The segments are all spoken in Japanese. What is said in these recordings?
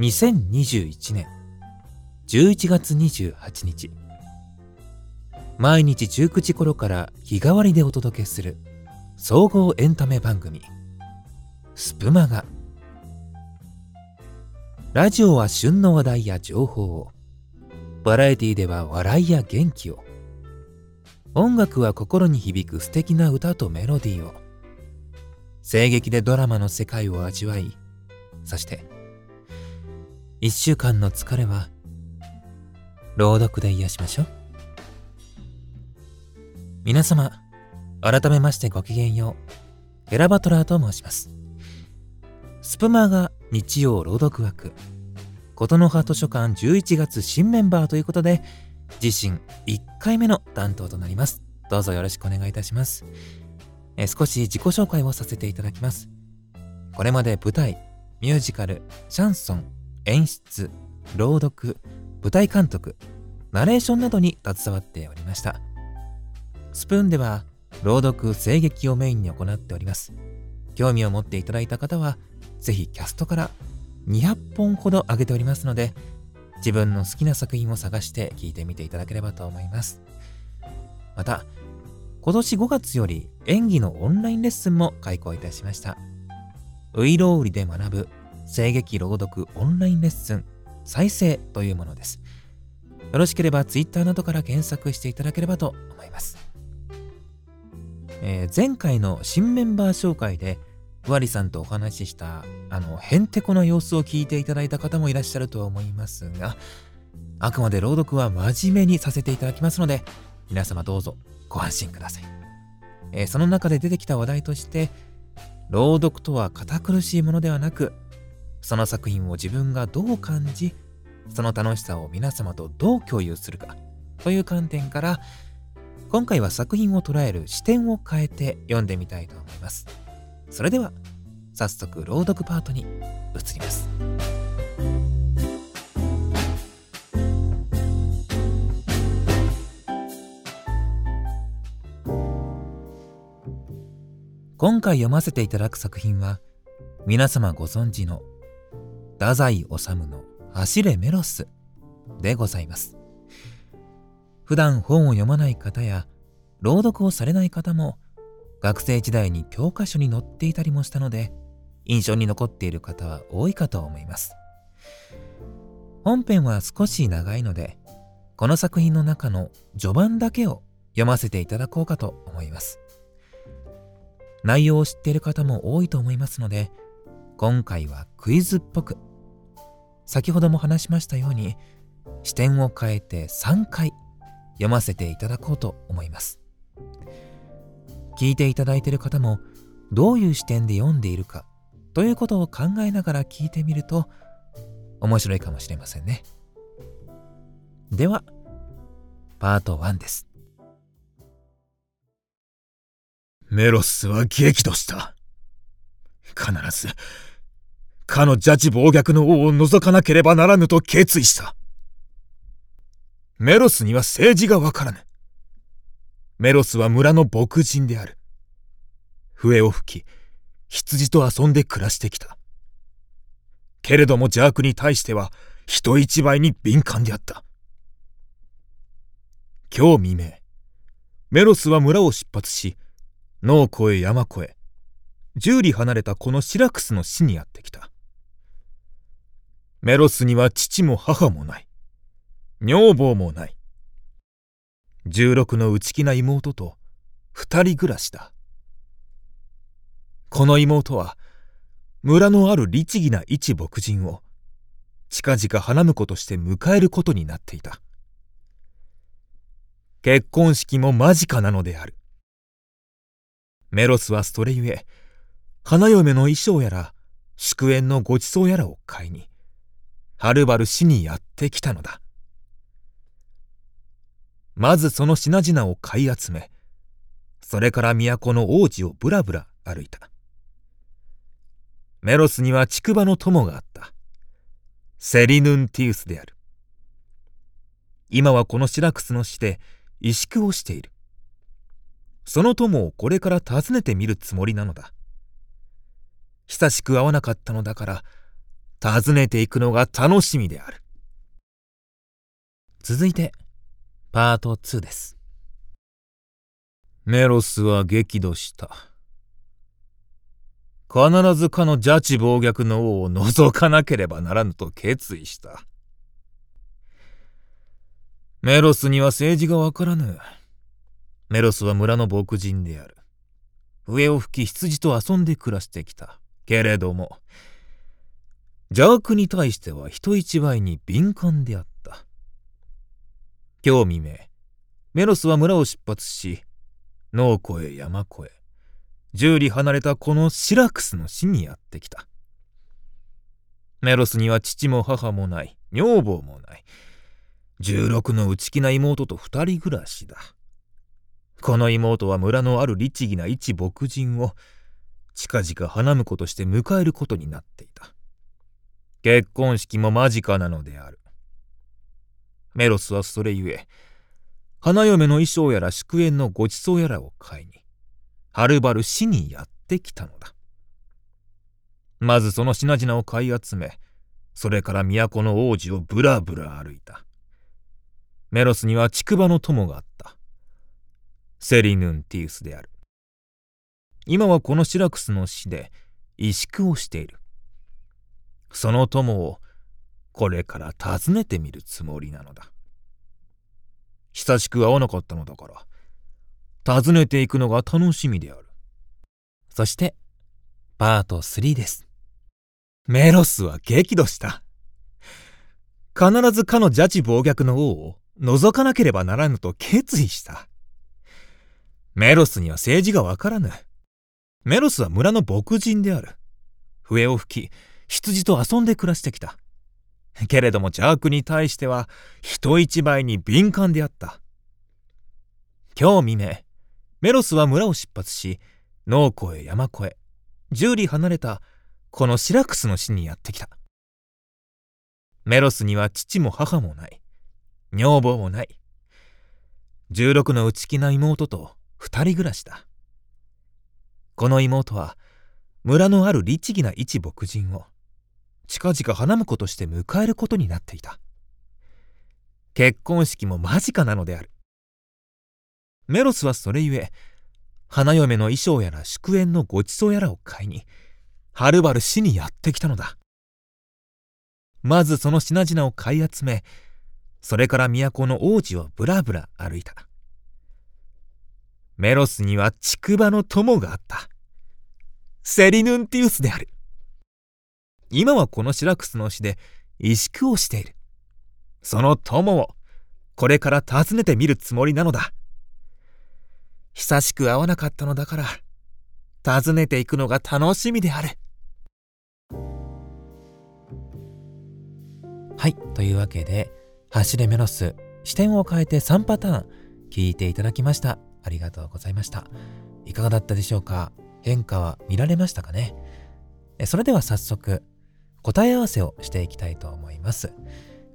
2021年11月28日。毎日19時頃から日替わりでお届けする総合エンタメ番組。スプマガ。ラジオは旬の話題や情報をバラエティでは笑いや元気を音楽は心に響く素敵な歌とメロディーを声劇でドラマの世界を味わいそして一週間の疲れは朗読で癒しましょう。皆様改めましてごきげんよう。ヘラバトラーと申します。スプマが日曜朗読枠。琴の葉図書館11月新メンバーということで自身1回目の担当となります。どうぞよろしくお願いいたします。え少し自己紹介をさせていただきます。これまで舞台ミュージカルシャンソン演出朗読舞台監督ナレーションなどに携わっておりました。スプーンでは朗読声劇をメインに行っております。興味を持っていただいた方はぜひキャストから200本ほど上げておりますので自分の好きな作品を探して聞いてみていただければと思います。また今年5月より演技のオンラインレッスンも開講いたしました。ウイロウリで学ぶ声劇朗読オンラインレッスン再生というものです。よろしければ Twitter などから検索していただければと思います、えー、前回の新メンバー紹介でふわりさんとお話ししたあのへんてこな様子を聞いていただいた方もいらっしゃると思いますがあくまで朗読は真面目にさせていただきますので皆様どうぞご安心ください、えー、その中で出てきた話題として朗読とは堅苦しいものではなくその作品を自分がどう感じその楽しさを皆様とどう共有するかという観点から今回は作品を捉える視点を変えて読んでみたいと思います。それでは早速朗読パートに移ります。今回読ませていただく作品は皆様ご存知の太宰治の走れメロスでございます。普段本を読まない方や朗読をされない方も学生時代に教科書に載っていたりもしたので印象に残っている方は多いかと思います。本編は少し長いのでこの作品の中の序盤だけを読ませていただこうかと思います。内容を知っている方も多いと思いますので今回はクイズっぽく先ほども話しましたように視点を変えて3回読ませていただこうと思います。聞いていただいている方もどういう視点で読んでいるかということを考えながら聞いてみると面白いかもしれませんね。ではパート1です。メロスは激怒した。必ずかの邪智暴虐の王を除かなければならぬと決意した。メロスには政治がわからぬ。メロスは村の牧人である。笛を吹き、羊と遊んで暮らしてきた。けれども邪悪に対しては人一倍に敏感であった。今日未明、メロスは村を出発し、農越え山越え、十里離れたこのシラクスの死にやってきた。メロスには父も母もない。女房もない。十六の内気な妹と二人暮らしだ。この妹は村のある律儀な一牧人を近々花婿として迎えることになっていた。結婚式も間近なのである。メロスはそれゆえ、花嫁の衣装やら、祝宴のごちそうやらを買いに、はるばる死にやってきたのだ。まずその品々を買い集め、それから都の王子をぶらぶら歩いた。メロスには竹馬の友があった。セリヌンティウスである。今はこのシラクスの死で萎縮をしている。その友をこれから訪ねてみるつもりなのだ。久しく会わなかったのだから、訪ねていくのが楽しみである。続いて、パート2です。メロスは激怒した。必ずかの邪智暴虐の王を除かなければならぬと決意した。メロスには政治がわからぬ。メロスは村の牧人である。笛を吹き羊と遊んで暮らしてきた。けれども、邪悪に対しては人一倍に敏感であった。今日未明、メロスは村を出発し、農湖へ山越え、十里離れたこのシラクスの死にやってきた。メロスには父も母もない、女房もない。十六の内気な妹と二人暮らしだ。この妹は村のある律儀な一牧人を近々花婿として迎えることになっていた。結婚式も間近なのである。メロスはそれゆえ、花嫁の衣装やら祝宴のごちそうやらを買いに、はるばる市にやってきたのだ。まずその品々を買い集め、それから都の王子をぶらぶら歩いた。メロスには竹馬の友があった。セリヌンティウスである。今はこのシラクスの死で萎縮をしている。その友をこれから訪ねてみるつもりなのだ。久しく会わなかったのだから、訪ねていくのが楽しみである。そして、パート3です。メロスは激怒した。必ずかの邪智暴虐の王を覗かなければならぬと決意した。メロスには政治がわからぬ。メロスは村の牧人である。笛を吹き、羊と遊んで暮らしてきた。けれども邪悪に対しては人一倍に敏感であった。今日未明、メロスは村を出発し、農湖へ山越え、十里離れたこのシラクスの市にやってきた。メロスには父も母もない。女房もない。十六の内気な妹と二人暮らしだ。この妹は村のある律儀な一牧人を近々花婿として迎えることになっていた。結婚式も間近なのである。メロスはそれゆえ、花嫁の衣装やら祝宴のごちそうやらを買いに、はるばる市にやってきたのだ。まずその品々を買い集め、それから都の王子をぶらぶら歩いた。メロスには竹馬の友があった。セリヌンティウスである。今はこのシラクスの死で萎縮をしている。その友をこれから訪ねてみるつもりなのだ。久しく会わなかったのだから、訪ねていくのが楽しみである。はい、というわけで、走れメロス、視点を変えて3パターン聞いていただきました。ありがとうございました。いかがだったでしょうか？変化は見られましたかね？それでは早速、答え合わせをしていきたいと思います。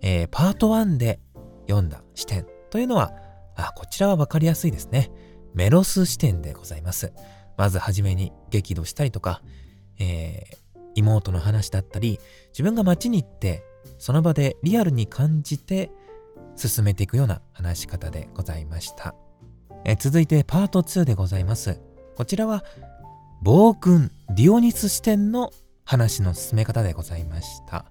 えー、パート1で読んだ視点というのは、あ、こちらはわかりやすいですね。メロス視点でございます。まずはじめに激怒したりとか、えー、妹の話だったり、自分が街に行ってその場でリアルに感じて進めていくような話し方でございました。え続いてパート2でございます。こちらは暴君ディオニス視点の話の進め方でございました。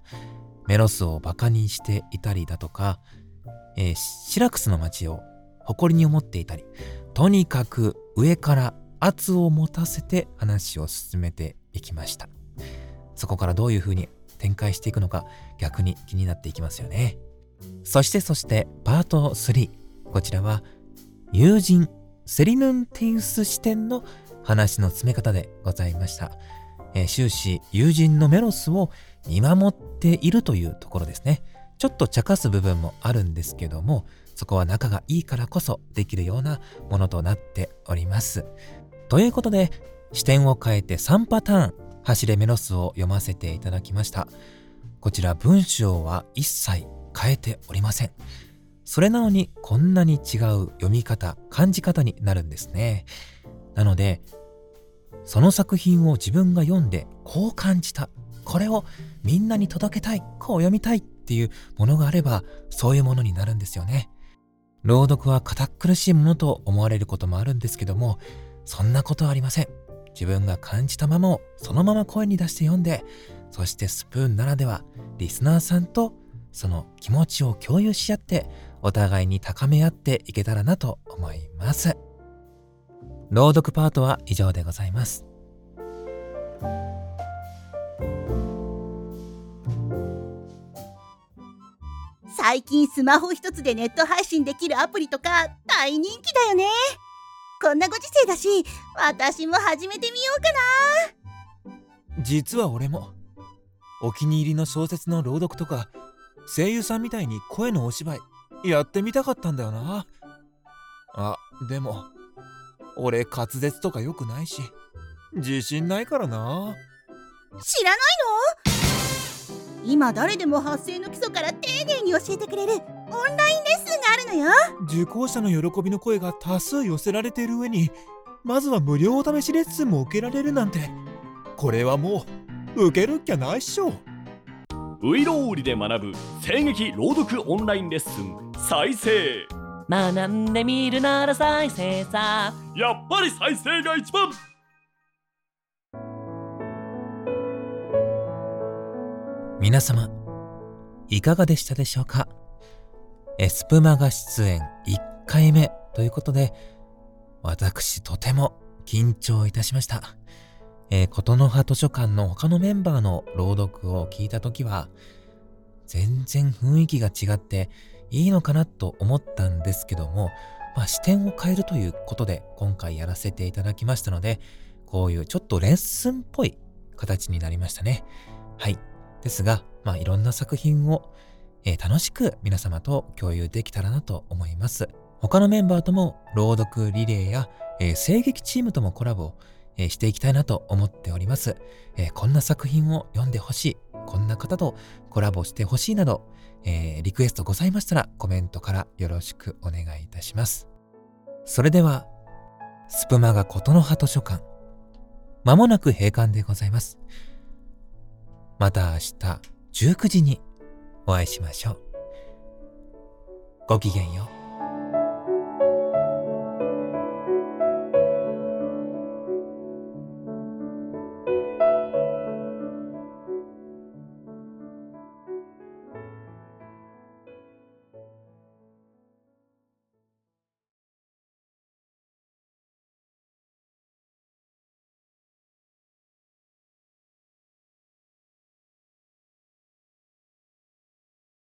メロスをバカにしていたりだとか、えー、シラクスの街を誇りに思っていたり、とにかく上から圧を持たせて話を進めていきました。そこからどういう風に展開していくのか逆に気になっていきますよね。そしてそしてパート3。こちらは友人セリヌンティウス視点の話の詰め方でございました。え、終始友人のメロスを見守っているというところですね。ちょっと茶化す部分もあるんですけども、そこは仲がいいからこそできるようなものとなっております。ということで、視点を変えて3パターン走れメロスを読ませていただきました。こちら文章は一切変えておりません。それなのにこんなに違う読み方、感じ方になるんですね。なので、その作品を自分が読んでこう感じたこれをみんなに届けたい、こう読みたいっていうものがあれば、そういうものになるんですよね。朗読は堅苦しいものと思われることもあるんですけども、そんなことはありません。自分が感じたままをそのまま声に出して読んで、そしてスプーンならではリスナーさんとその気持ちを共有し合ってお互いに高め合っていけたらなと思います。朗読パートは以上でございます。最近スマホ一つでネット配信できるアプリとか大人気だよね。こんなご時世だし私も始めてみようかな。実は俺もお気に入りの小説の朗読とか声優さんみたいに声のお芝居やってみたかったんだよな。あでも俺滑舌とか良くないし。自信ないからな。知らないの？今誰でも発声の基礎から丁寧に教えてくれるオンラインレッスンがあるのよ。受講者の喜びの声が多数寄せられている上にまずは無料お試しレッスンも受けられるなんて。これはもう受けるっきゃないっしょ。ウイローリで学ぶ声劇朗読オンラインレッスン再生学んでみるなら再生さ。やっぱり再生が一番。皆様いかがでしたでしょうか？エスプマが出演1回目ということで私とても緊張いたしました。えー、琴の葉図書館の他のメンバーの朗読を聞いたときは、全然雰囲気が違っていいのかなと思ったんですけども、まあ、視点を変えるということで今回やらせていただきましたので、こういうちょっとレッスンっぽい形になりましたね。はい。ですが、まあ、いろんな作品を、えー、楽しく皆様と共有できたらなと思います。他のメンバーとも朗読リレーや、えー、声劇チームともコラボえ、していきたいなと思っております、えー、こんな作品を読んでほしい、こんな方とコラボしてほしいなど、えー、リクエストございましたらコメントからよろしくお願いいたします。それでは、スプマガ琴の葉図書館、まもなく閉館でございます。また明日19時にお会いしましょう。ごきげんよう。